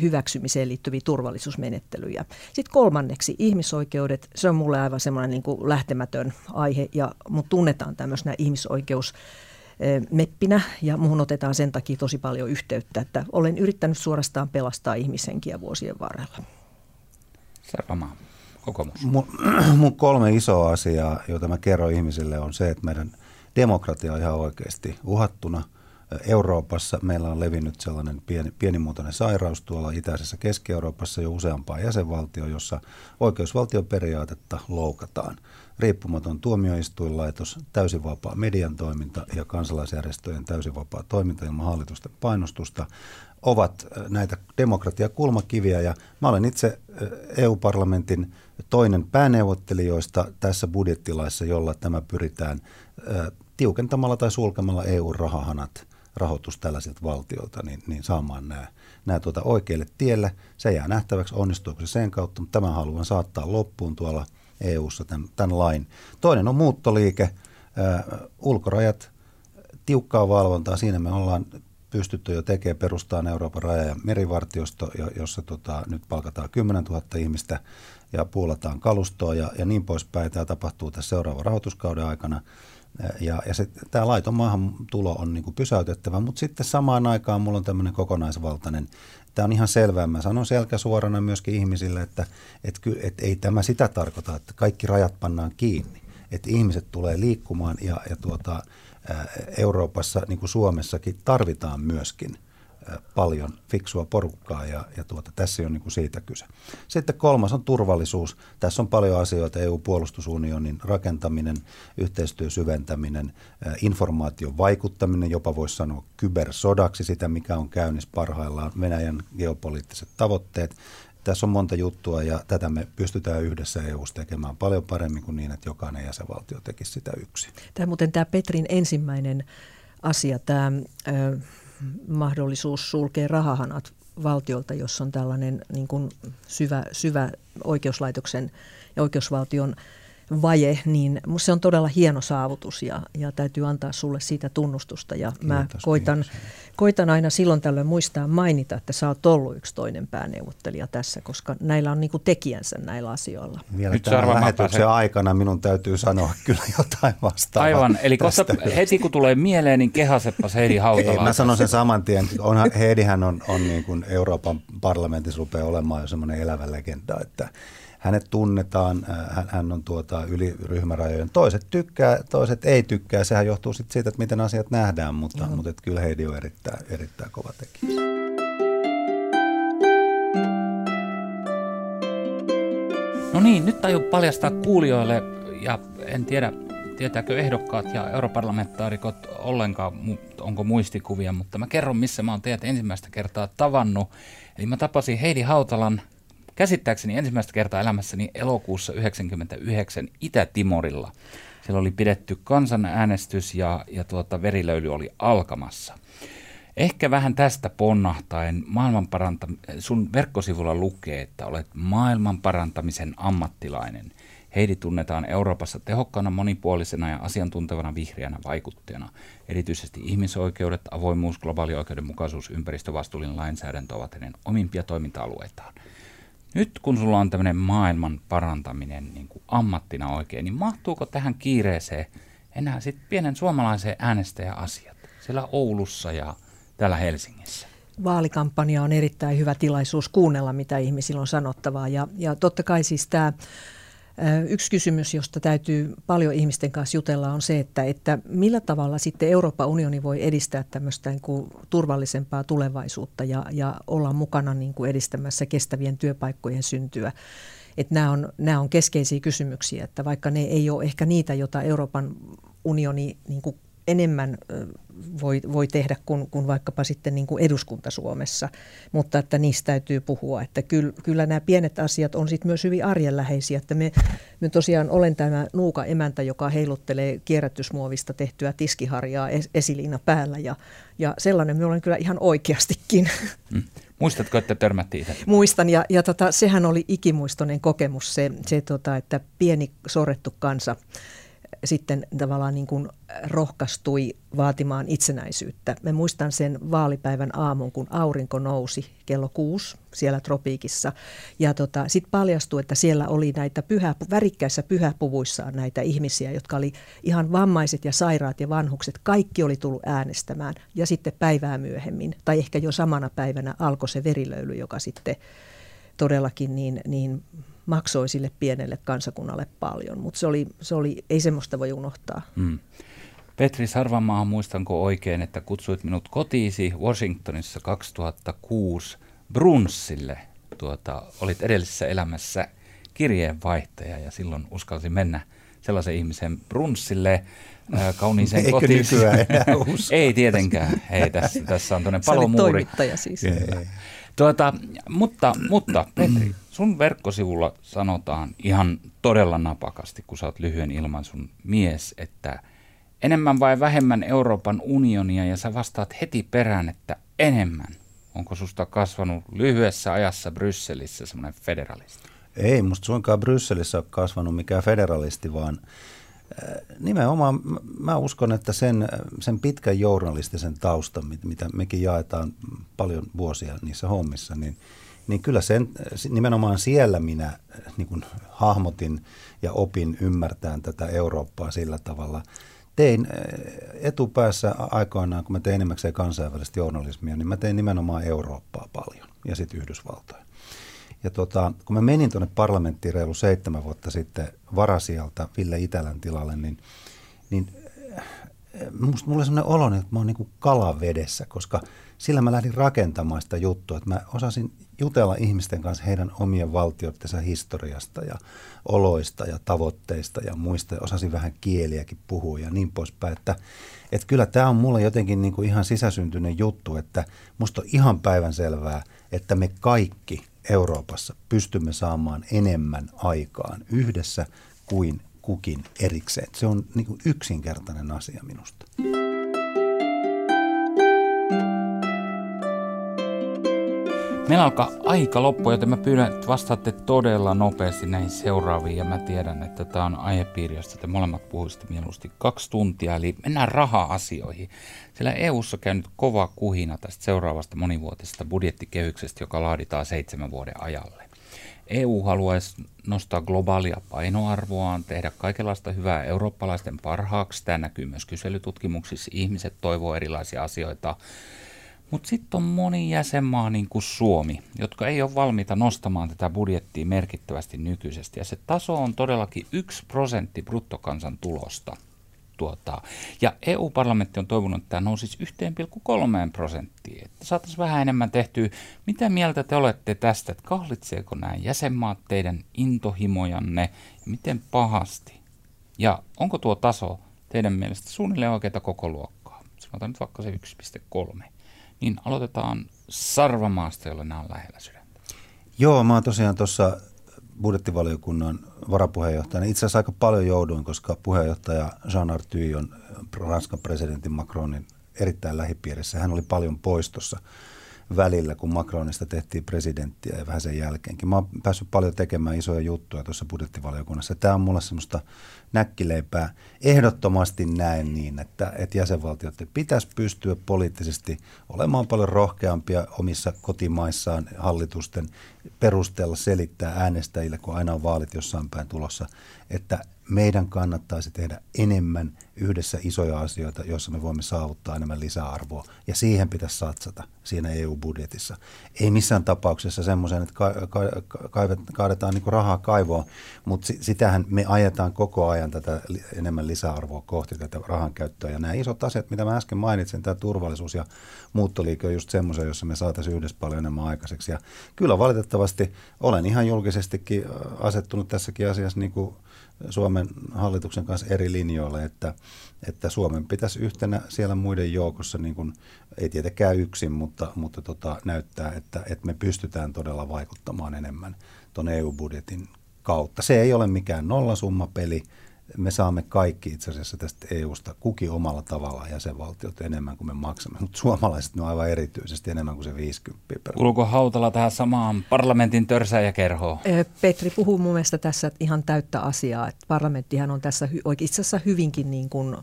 hyväksymiseen liittyviä turvallisuusmenettelyjä. Sitten kolmanneksi ihmisoikeudet, se on mulle aivan semmoinen niin kuin lähtemätön aihe, ja mut tunnetaan tämmöisenä ihmisoikeus meppinä ja muuhun otetaan sen takia tosi paljon yhteyttä, että olen yrittänyt suorastaan pelastaa ihmishenkiä vuosien varrella. Sarvamaa kokoomus? Mun, mun kolme isoa asiaa, joita mä kerron ihmisille, on se, että meidän demokratia on ihan oikeasti uhattuna. Euroopassa meillä on levinnyt sellainen pieni, pienimuotoinen sairaus tuolla itäisessä Keski-Euroopassa jo useampaa jäsenvaltio, jossa oikeusvaltioperiaatetta loukataan. Riippumaton tuomioistuinlaitos, täysin vapaa median toiminta ja kansalaisjärjestöjen täysin vapaa toiminta ilman hallitusten painostusta ovat näitä demokratiakulmakiviä. Ja mä olen itse EU-parlamentin toinen pääneuvottelijoista tässä budjettilaissa, jolla tämä pyritään tiukentamalla tai sulkemalla EU-rahahanat rahoitus tällaisilta valtioilta, niin, niin saamaan nämä, nämä tuota oikealle tielle. Se jää nähtäväksi, onnistuuko se sen kautta, mutta tämän haluan saattaa loppuun tuolla EU-ssa tämän, tämän lain. Toinen on muuttoliike, ää, ulkorajat, tiukkaa valvontaa. Siinä me ollaan pystytty jo tekemään perustaan Euroopan raja- ja merivartiosto, jossa tota, nyt palkataan 10 000 ihmistä ja puolataan kalustoa ja, ja niin poispäin. Tämä tapahtuu tässä seuraavan rahoituskauden aikana. Ja, ja se, tämä laiton maahantulo on niin pysäytettävä, mutta sitten samaan aikaan mulla on tämmöinen kokonaisvaltainen, tämä on ihan selvää, mä sanon selkäsuorana myöskin ihmisille, että et, et ei tämä sitä tarkoita, että kaikki rajat pannaan kiinni, että ihmiset tulee liikkumaan ja, ja tuota, Euroopassa, niin kuin Suomessakin, tarvitaan myöskin paljon fiksua porukkaa ja, ja tuota, tässä on niin kuin siitä kyse. Sitten kolmas on turvallisuus. Tässä on paljon asioita, EU-puolustusunionin rakentaminen, yhteistyön syventäminen, informaation vaikuttaminen, jopa voisi sanoa kybersodaksi sitä, mikä on käynnissä parhaillaan, Venäjän geopoliittiset tavoitteet. Tässä on monta juttua ja tätä me pystytään yhdessä eu tekemään paljon paremmin kuin niin, että jokainen jäsenvaltio tekisi sitä yksin. Tämä muuten tämä Petrin ensimmäinen asia, tämä ö, mahdollisuus sulkea rahahanat valtiolta, jos on tällainen niin kuin syvä, syvä oikeuslaitoksen ja oikeusvaltion vaje, niin se on todella hieno saavutus ja, ja täytyy antaa sulle siitä tunnustusta. Ja kiitos, mä koitan, koitan aina silloin tällöin muistaa mainita, että sä oot ollut yksi toinen pääneuvottelija tässä, koska näillä on niinku tekijänsä näillä asioilla. Vielä Nyt tämän lähetyksen pääsen... aikana minun täytyy sanoa kyllä jotain vastaavaa. Aivan, eli koska heti kun tulee mieleen, niin kehaseppas Heidi Hautala. Ei, mä sanon sen saman tien. Onhan, Heidihän on, on niin kuin Euroopan parlamentissa rupeaa olemaan jo semmoinen elävä legenda, että hänet tunnetaan, hän, hän on tuota yli ryhmärajojen. Toiset tykkää, toiset ei tykkää. Sehän johtuu sit siitä, että miten asiat nähdään, mutta, no. mutta et kyllä Heidi on erittäin, erittäin kova tekijä. No niin, nyt aion paljastaa kuulijoille, ja en tiedä, tietääkö ehdokkaat ja europarlamentaarikot ollenkaan, onko muistikuvia, mutta mä kerron, missä mä oon teidät ensimmäistä kertaa tavannut. Eli mä tapasin Heidi Hautalan käsittääkseni ensimmäistä kertaa elämässäni elokuussa 1999 Itä-Timorilla. Siellä oli pidetty kansanäänestys ja, ja tuota, verilöyly oli alkamassa. Ehkä vähän tästä ponnahtaen maailmanparanta- sun verkkosivulla lukee, että olet maailmanparantamisen ammattilainen. Heidi tunnetaan Euroopassa tehokkaana, monipuolisena ja asiantuntevana vihreänä vaikuttajana. Erityisesti ihmisoikeudet, avoimuus, globaali oikeudenmukaisuus, ympäristövastuullinen lainsäädäntö ovat hänen omimpia toiminta-alueitaan. Nyt kun sulla on tämmöinen maailman parantaminen niin kuin ammattina oikein, niin mahtuuko tähän kiireeseen enää sitten pienen suomalaisen äänestäjäasiat siellä Oulussa ja täällä Helsingissä? Vaalikampanja on erittäin hyvä tilaisuus kuunnella, mitä ihmisillä on sanottavaa. Ja, ja totta kai siis tämä Yksi kysymys, josta täytyy paljon ihmisten kanssa jutella, on se, että, että millä tavalla sitten Euroopan unioni voi edistää tämmöistä niin kuin turvallisempaa tulevaisuutta ja, ja olla mukana niin kuin edistämässä kestävien työpaikkojen syntyä. Että nämä, on, nämä on keskeisiä kysymyksiä, että vaikka ne ei ole ehkä niitä, joita Euroopan unioni niin kuin enemmän voi, voi tehdä kuin, kuin vaikkapa sitten niin kuin eduskunta Suomessa, mutta että niistä täytyy puhua. Että kyllä, kyllä nämä pienet asiat on sitten myös hyvin arjenläheisiä. Että me, me tosiaan olen tämä nuuka emäntä, joka heiluttelee kierrätysmuovista tehtyä tiskiharjaa es, esiliina päällä ja, ja sellainen me olen kyllä ihan oikeastikin. Mm. Muistatko, että törmättiin itse? Muistan ja, ja tota, sehän oli ikimuistoinen kokemus se, se tota, että pieni sorrettu kansa sitten tavallaan niin kuin rohkaistui vaatimaan itsenäisyyttä. Me muistan sen vaalipäivän aamun, kun aurinko nousi kello kuusi siellä tropiikissa. Ja tota, sitten paljastui, että siellä oli näitä pyhä, värikkäissä pyhäpuvuissaan näitä ihmisiä, jotka oli ihan vammaiset ja sairaat ja vanhukset. Kaikki oli tullut äänestämään. Ja sitten päivää myöhemmin, tai ehkä jo samana päivänä alkoi se verilöyly, joka sitten todellakin niin, niin maksoi sille pienelle kansakunnalle paljon, mutta se oli, se oli, ei semmoista voi unohtaa. Mm. Petri Sarvamaa, muistanko oikein, että kutsuit minut kotiisi Washingtonissa 2006 brunssille. Tuota, olit edellisessä elämässä kirjeenvaihtaja ja silloin uskalsin mennä sellaisen ihmisen brunssille äh, kauniiseen Eikö kotiin. Ei tietenkään. Ei, tässä, tässä on tuonne palomuuri. siis. Ei, ei. Tuota, mutta, mutta Petri, sun verkkosivulla sanotaan ihan todella napakasti, kun sä oot lyhyen ilmaisun mies, että enemmän vai vähemmän Euroopan unionia ja sä vastaat heti perään, että enemmän. Onko susta kasvanut lyhyessä ajassa Brysselissä semmoinen federalisti? Ei musta suinkaan Brysselissä ole kasvanut mikään federalisti, vaan nimenomaan mä uskon, että sen, sen pitkän journalistisen taustan, mitä mekin jaetaan paljon vuosia niissä hommissa, niin – niin kyllä sen, nimenomaan siellä minä äh, niin kuin hahmotin ja opin ymmärtämään tätä Eurooppaa sillä tavalla. Tein äh, etupäässä aikoinaan, kun mä tein enimmäkseen kansainvälistä journalismia, niin mä tein nimenomaan Eurooppaa paljon ja sitten Yhdysvaltoja. Ja tota, kun mä menin tuonne parlamenttiin reilu seitsemän vuotta sitten varasijalta Ville Itälän tilalle, niin, niin äh, musta mulla on sellainen olo, että mä oon niin kalavedessä, koska – sillä mä lähdin rakentamaan sitä juttua, että mä osasin jutella ihmisten kanssa heidän omien valtioittensa historiasta ja oloista ja tavoitteista ja muista. Ja osasin vähän kieliäkin puhua ja niin poispäin. Että, että kyllä tämä on mulle jotenkin niin kuin ihan sisäsyntyinen juttu, että musta on ihan päivän selvää, että me kaikki Euroopassa pystymme saamaan enemmän aikaan yhdessä kuin kukin erikseen. Se on niin yksinkertainen asia minusta. Meillä alkaa aika loppu, joten mä pyydän, että vastaatte todella nopeasti näihin seuraaviin. Ja mä tiedän, että tämä on aihepiiri, josta te molemmat puhuisitte mieluusti kaksi tuntia. Eli mennään raha-asioihin. Sillä EU:ssa käy nyt kova kuhina tästä seuraavasta monivuotisesta budjettikehyksestä, joka laaditaan seitsemän vuoden ajalle. EU haluaisi nostaa globaalia painoarvoaan, tehdä kaikenlaista hyvää eurooppalaisten parhaaksi. Tämä näkyy myös kyselytutkimuksissa. Ihmiset toivoo erilaisia asioita mutta sitten on moni jäsenmaa, niin kuin Suomi, jotka ei ole valmiita nostamaan tätä budjettia merkittävästi nykyisestä. Ja se taso on todellakin 1 prosentti bruttokansantulosta. Tuota, ja EU-parlamentti on toivonut, että tämä nousisi 1,3 prosenttiin, että saataisiin vähän enemmän tehtyä. Mitä mieltä te olette tästä, että kahlitseeko nämä jäsenmaat teidän intohimojanne ja miten pahasti? Ja onko tuo taso teidän mielestä suunnilleen oikeita koko luokkaa? Sanotaan nyt vaikka se 1,3 niin aloitetaan Sarvamaasta, jolla nämä on lähellä sydäntä. Joo, mä oon tosiaan tuossa budjettivaliokunnan varapuheenjohtajana. Itse asiassa aika paljon jouduin, koska puheenjohtaja Jean Arthuy on Ranskan presidentin Macronin erittäin lähipiirissä. Hän oli paljon poistossa välillä, kun Macronista tehtiin presidenttiä ja vähän sen jälkeenkin. Mä oon päässyt paljon tekemään isoja juttuja tuossa budjettivaliokunnassa. Tämä on mulle semmoista näkkileipää. Ehdottomasti näen niin, että, että jäsenvaltiot pitäisi pystyä poliittisesti olemaan paljon rohkeampia omissa kotimaissaan hallitusten perusteella selittää äänestäjille, kun aina on vaalit jossain päin tulossa, että meidän kannattaisi tehdä enemmän yhdessä isoja asioita, joissa me voimme saavuttaa enemmän lisäarvoa. Ja siihen pitäisi satsata siinä EU-budjetissa. Ei missään tapauksessa semmoisen, että ka- ka- kaadetaan niin rahaa kaivoon, mutta sitähän me ajetaan koko ajan tätä enemmän lisäarvoa kohti tätä rahan käyttöä. Ja nämä isot asiat, mitä mä äsken mainitsin, tämä turvallisuus ja muuttoliike on just semmoisia, jossa me saataisiin yhdessä paljon enemmän aikaiseksi. Ja kyllä valitettavasti olen ihan julkisestikin asettunut tässäkin asiassa niin kuin Suomen hallituksen kanssa eri linjoilla, että, että Suomen pitäisi yhtenä siellä muiden joukossa, niin kuin, ei tietenkään yksin, mutta, mutta tota, näyttää, että, että me pystytään todella vaikuttamaan enemmän tuon EU-budjetin kautta. Se ei ole mikään nollasummapeli, me saamme kaikki itse asiassa tästä EUsta kuki omalla tavallaan jäsenvaltiot enemmän kuin me maksamme, mutta suomalaiset ne on aivan erityisesti enemmän kuin se 50 per Kuuluuko Hautala tähän samaan parlamentin törsäjäkerhoon? Petri puhuu mun mielestä tässä ihan täyttä asiaa, että parlamenttihan on tässä itse asiassa hyvinkin niin kuin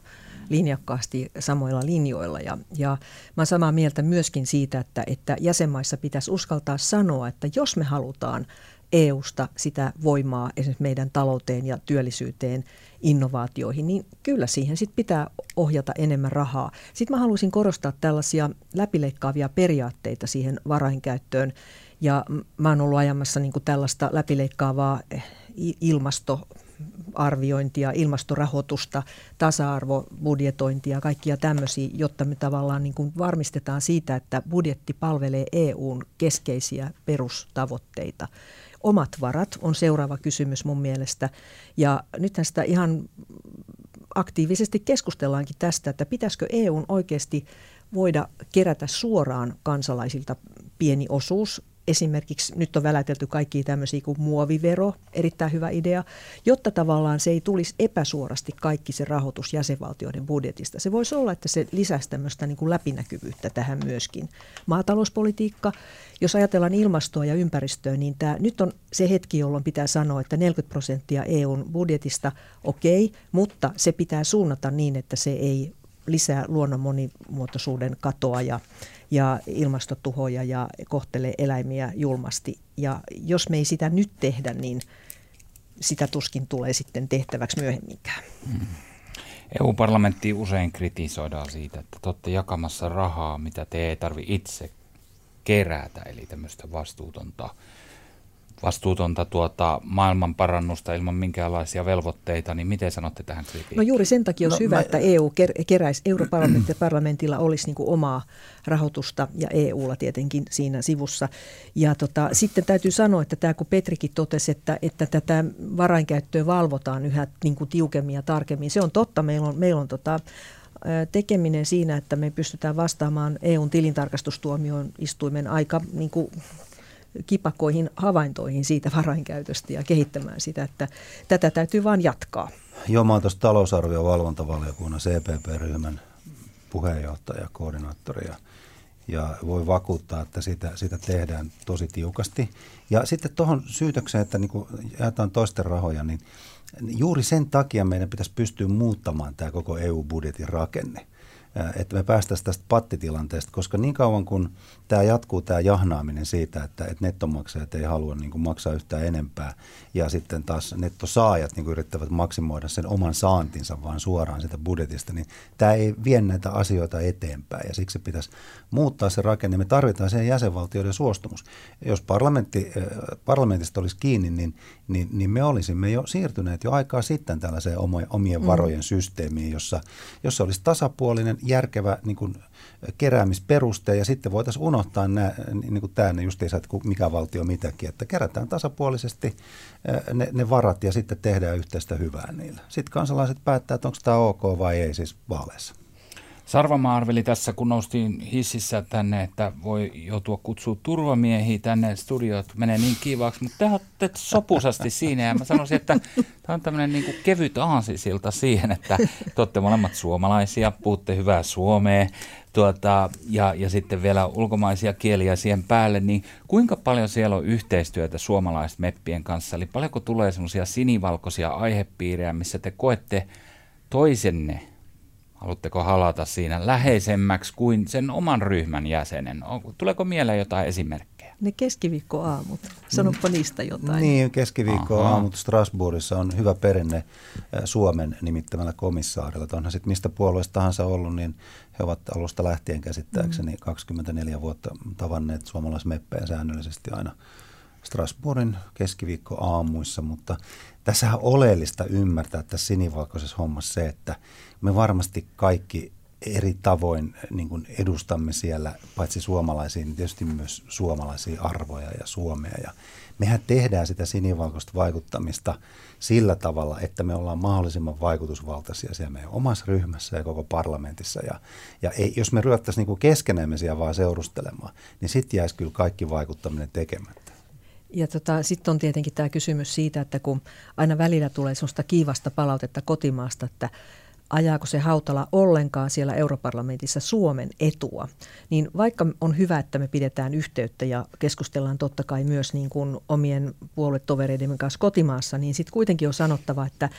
linjakkaasti samoilla linjoilla. Ja, ja mä olen samaa mieltä myöskin siitä, että, että jäsenmaissa pitäisi uskaltaa sanoa, että jos me halutaan EUsta sitä voimaa esimerkiksi meidän talouteen ja työllisyyteen, innovaatioihin, niin kyllä siihen sit pitää ohjata enemmän rahaa. Sitten mä haluaisin korostaa tällaisia läpileikkaavia periaatteita siihen varainkäyttöön. Ja mä oon ollut ajamassa niin tällaista läpileikkaavaa eh, ilmasto arviointia, ilmastorahoitusta, tasa-arvobudjetointia, kaikkia tämmöisiä, jotta me tavallaan niin kuin varmistetaan siitä, että budjetti palvelee EUn keskeisiä perustavoitteita omat varat on seuraava kysymys mun mielestä. Ja nythän sitä ihan aktiivisesti keskustellaankin tästä, että pitäisikö EUn oikeasti voida kerätä suoraan kansalaisilta pieni osuus esimerkiksi nyt on välätelty kaikki tämmöisiä kuin muovivero, erittäin hyvä idea, jotta tavallaan se ei tulisi epäsuorasti kaikki se rahoitus jäsenvaltioiden budjetista. Se voisi olla, että se lisäisi tämmöistä niin kuin läpinäkyvyyttä tähän myöskin. Maatalouspolitiikka, jos ajatellaan ilmastoa ja ympäristöä, niin tämä, nyt on se hetki, jolloin pitää sanoa, että 40 prosenttia EUn budjetista okei, okay, mutta se pitää suunnata niin, että se ei lisää luonnon monimuotoisuuden katoa ja, ja ilmastotuhoja ja kohtelee eläimiä julmasti. Ja jos me ei sitä nyt tehdä, niin sitä tuskin tulee sitten tehtäväksi myöhemminkään. Hmm. EU-parlamentti usein kritisoidaan siitä, että te olette jakamassa rahaa, mitä te ei tarvitse itse kerätä, eli tämmöistä vastuutonta vastuutonta tuota maailman parannusta ilman minkäänlaisia velvoitteita, niin miten sanotte tähän kritiikkiin? No juuri sen takia olisi no, hyvä, mä... että EU keräisi, parlamentilla olisi niin kuin omaa rahoitusta ja EUlla tietenkin siinä sivussa. Ja tota, sitten täytyy sanoa, että tämä kun Petrikin totesi, että, että tätä varainkäyttöä valvotaan yhä niin kuin tiukemmin ja tarkemmin, se on totta. Meillä on, meillä on tota, tekeminen siinä, että me pystytään vastaamaan EUn tilintarkastustuomioon istuimen aika niin kuin kipakoihin havaintoihin siitä varainkäytöstä ja kehittämään sitä, että tätä täytyy vain jatkaa. Joo, mä oon tuossa talousarvio valvontavaliokunnan CPP-ryhmän puheenjohtaja, koordinaattori ja, ja voi vakuuttaa, että sitä, sitä tehdään tosi tiukasti. Ja sitten tuohon syytökseen, että niin jaetaan toisten rahoja, niin juuri sen takia meidän pitäisi pystyä muuttamaan tämä koko EU-budjetin rakenne – että me päästäisiin tästä pattitilanteesta, koska niin kauan kun tämä jatkuu, tämä jahnaaminen siitä, että, että nettomaksajat ei halua niin kuin maksaa yhtään enempää ja sitten taas nettosaajat niin kuin yrittävät maksimoida sen oman saantinsa vaan suoraan sitä budjetista, niin tämä ei vie näitä asioita eteenpäin ja siksi pitäisi muuttaa se rakenne. Me tarvitaan sen jäsenvaltioiden suostumus. Jos parlamentti, parlamentista olisi kiinni, niin, niin, niin me olisimme jo siirtyneet jo aikaa sitten tällaiseen omien mm. varojen mm. systeemiin, jossa, jossa olisi tasapuolinen järkevä niin kuin, keräämisperuste ja sitten voitaisiin unohtaa nämä, niin kuin tämä justiinsa, että mikä valtio mitäkin, että kerätään tasapuolisesti ne, ne varat ja sitten tehdään yhteistä hyvää niillä. Sitten kansalaiset päättää, että onko tämä ok vai ei siis vaaleissa. Sarvamaa arveli tässä, kun noustiin hississä tänne, että voi joutua kutsua turvamiehiä tänne studioon, että menee niin kivaaksi, mutta te olette sopusasti siinä. Ja mä sanoisin, että tämä on tämmöinen niin kuin kevyt aasisilta siihen, että te olette molemmat suomalaisia, puhutte hyvää suomea tuota, ja, ja sitten vielä ulkomaisia kieliä siihen päälle, niin kuinka paljon siellä on yhteistyötä suomalaismeppien kanssa, eli paljonko tulee semmoisia sinivalkoisia aihepiirejä, missä te koette toisenne Haluatteko halata siinä läheisemmäksi kuin sen oman ryhmän jäsenen? Tuleeko mieleen jotain esimerkkejä? Ne keskiviikkoaamut. Sanoppa niistä jotain. Niin, keskiviikkoaamut Strasbourgissa on hyvä perinne Suomen nimittämällä komissaarilla. Onhan sitten mistä puolueesta tahansa ollut, niin he ovat alusta lähtien käsittääkseni mm. 24 vuotta tavanneet suomalaismeppejä säännöllisesti aina Strasbourgin keskiviikkoaamuissa, mutta tässä on oleellista ymmärtää tässä sinivalkoisessa hommassa se, että me varmasti kaikki eri tavoin niin kuin edustamme siellä paitsi suomalaisia, niin tietysti myös suomalaisia arvoja ja Suomea. Ja mehän tehdään sitä sinivalkoista vaikuttamista sillä tavalla, että me ollaan mahdollisimman vaikutusvaltaisia siellä meidän omassa ryhmässä ja koko parlamentissa. Ja, ja ei, jos me ryöttäisiin niin keskenämme siellä vaan seurustelemaan, niin sitten jäisi kyllä kaikki vaikuttaminen tekemättä. Ja tota, sitten on tietenkin tämä kysymys siitä, että kun aina välillä tulee sellaista kiivasta palautetta kotimaasta, että ajaako se Hautala ollenkaan siellä europarlamentissa Suomen etua, niin vaikka on hyvä, että me pidetään yhteyttä ja keskustellaan totta kai myös niin kuin omien puoluetovereidemme kanssa kotimaassa, niin sitten kuitenkin on sanottava, että,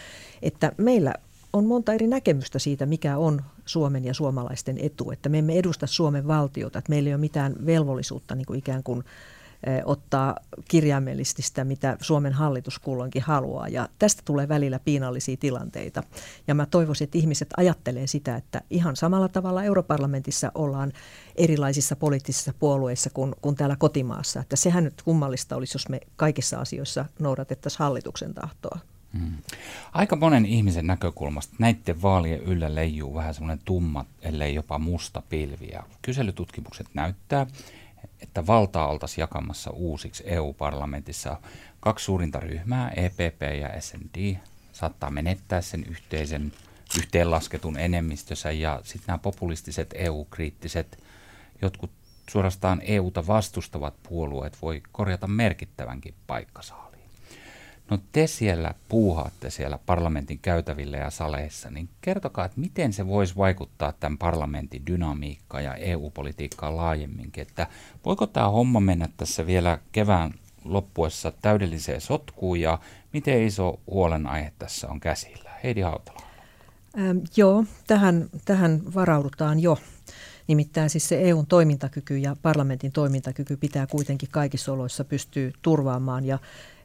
että meillä on monta eri näkemystä siitä, mikä on Suomen ja suomalaisten etu. Että me emme edusta Suomen valtiota, että meillä ei ole mitään velvollisuutta niin kuin ikään kuin ottaa kirjaimellisesti sitä, mitä Suomen hallitus kulloinkin haluaa. Ja tästä tulee välillä piinallisia tilanteita. Ja mä toivoisin, että ihmiset ajattelee sitä, että ihan samalla tavalla europarlamentissa ollaan erilaisissa poliittisissa puolueissa kuin, kuin täällä kotimaassa. Että sehän nyt kummallista olisi, jos me kaikissa asioissa noudatettaisiin hallituksen tahtoa. Hmm. Aika monen ihmisen näkökulmasta näiden vaalien yllä leijuu vähän semmoinen tumma, ellei jopa musta pilvi. Ja kyselytutkimukset näyttää, että valtaa oltaisiin jakamassa uusiksi EU-parlamentissa. Kaksi suurinta ryhmää, EPP ja SND, saattaa menettää sen yhteisen yhteenlasketun enemmistönsä ja sitten nämä populistiset EU-kriittiset, jotkut suorastaan EUta vastustavat puolueet voi korjata merkittävänkin paikkasaa. No te siellä puuhaatte siellä parlamentin käytävillä ja saleissa, niin kertokaa, että miten se voisi vaikuttaa tämän parlamentin dynamiikkaan ja EU-politiikkaan laajemminkin, että voiko tämä homma mennä tässä vielä kevään loppuessa täydelliseen sotkuun ja miten iso huolenaihe tässä on käsillä? Heidi Hautala. Ähm, joo, tähän, tähän varaudutaan jo. Nimittäin siis se EUn toimintakyky ja parlamentin toimintakyky pitää kuitenkin kaikissa oloissa pystyä turvaamaan ja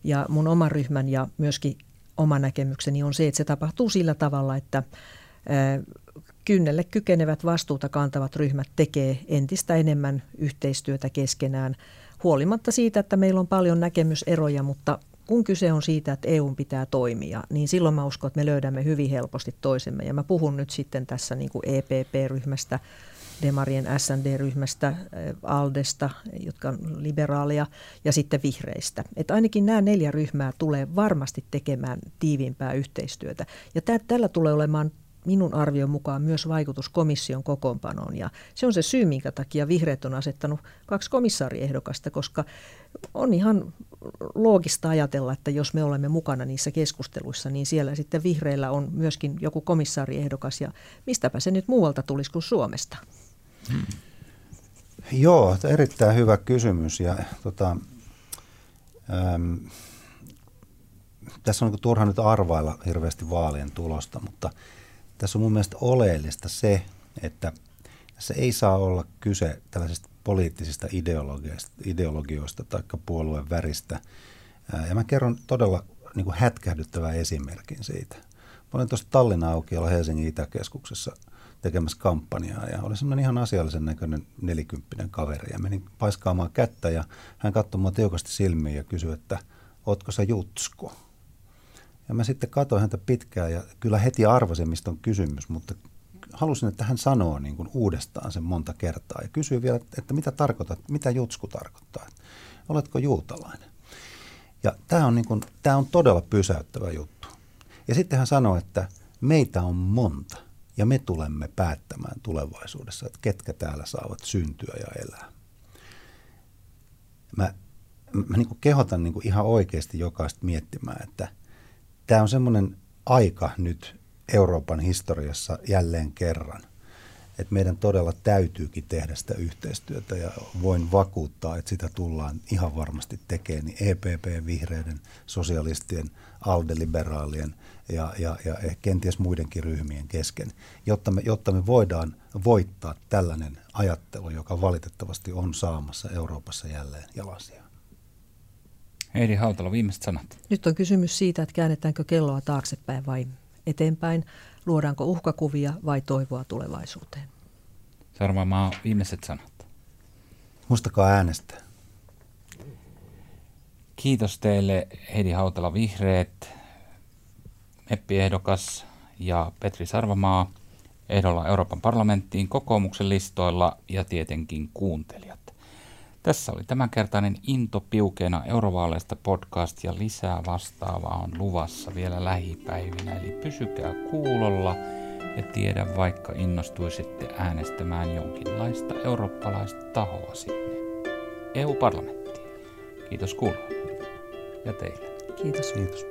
ja mun oma ryhmän ja myöskin oma näkemykseni on se, että se tapahtuu sillä tavalla, että kynnelle kykenevät vastuuta kantavat ryhmät tekee entistä enemmän yhteistyötä keskenään, huolimatta siitä, että meillä on paljon näkemyseroja, mutta kun kyse on siitä, että EU pitää toimia, niin silloin mä uskon, että me löydämme hyvin helposti toisemme. Ja mä puhun nyt sitten tässä niin kuin EPP-ryhmästä, Demarien SND-ryhmästä, äh, Aldesta, jotka on liberaaleja, ja sitten vihreistä. Että ainakin nämä neljä ryhmää tulee varmasti tekemään tiiviimpää yhteistyötä. Ja tää, tällä tulee olemaan minun arvion mukaan myös vaikutus komission kokoonpanoon. Ja se on se syy, minkä takia vihreät on asettanut kaksi komissaariehdokasta, koska on ihan loogista ajatella, että jos me olemme mukana niissä keskusteluissa, niin siellä sitten vihreillä on myöskin joku komissaariehdokas. Ja mistäpä se nyt muualta tulisi kuin Suomesta? Joo, erittäin hyvä kysymys. Ja, tota, äm, tässä on niin turha nyt arvailla hirveästi vaalien tulosta, mutta – tässä on mun mielestä oleellista se, että tässä ei saa olla kyse tällaisista poliittisista ideologioista, ideologioista tai puolueen väristä. Ja mä kerron todella niin kuin hätkähdyttävän esimerkin siitä. Mä olin tuossa Tallinnan aukiolla Helsingin Itäkeskuksessa tekemässä kampanjaa ja oli semmoinen ihan asiallisen näköinen nelikymppinen kaveri ja menin paiskaamaan kättä ja hän katsoi mua tiukasti silmiin ja kysyi, että ootko sä jutsko? Ja mä sitten katsoin häntä pitkään ja kyllä heti arvasin, mistä on kysymys, mutta halusin, että hän sanoo niin kuin uudestaan sen monta kertaa ja kysyi vielä, että mitä tarkoitat, mitä jutsku tarkoittaa, oletko juutalainen. Ja tämä on, niin kuin, tämä on todella pysäyttävä juttu. Ja sitten hän sanoi, että meitä on monta ja me tulemme päättämään tulevaisuudessa, että ketkä täällä saavat syntyä ja elää. Mä, mä niin kehotan niin ihan oikeasti jokaista miettimään, että – tämä on semmoinen aika nyt Euroopan historiassa jälleen kerran, että meidän todella täytyykin tehdä sitä yhteistyötä ja voin vakuuttaa, että sitä tullaan ihan varmasti tekemään niin EPP, vihreiden, sosialistien, ALDE-liberaalien ja, ja, ja kenties muidenkin ryhmien kesken, jotta me, jotta me voidaan voittaa tällainen ajattelu, joka valitettavasti on saamassa Euroopassa jälleen jalasia. Heidi Hautala, viimeiset sanat. Nyt on kysymys siitä, että käännetäänkö kelloa taaksepäin vai eteenpäin. Luodaanko uhkakuvia vai toivoa tulevaisuuteen? Sarvamaa, viimeiset sanat. Muistakaa äänestää. Kiitos teille Heidi Hautala Vihreät, Meppi-ehdokas ja Petri Sarvamaa ehdolla Euroopan parlamenttiin kokoomuksen listoilla ja tietenkin kuuntelijat. Tässä oli tämänkertainen Into piukeena eurovaaleista podcast ja lisää vastaavaa on luvassa vielä lähipäivinä. Eli pysykää kuulolla ja tiedä vaikka innostuisitte äänestämään jonkinlaista eurooppalaista tahoa sinne EU-parlamenttiin. Kiitos kuulolle ja teille. Kiitos. Kiitos.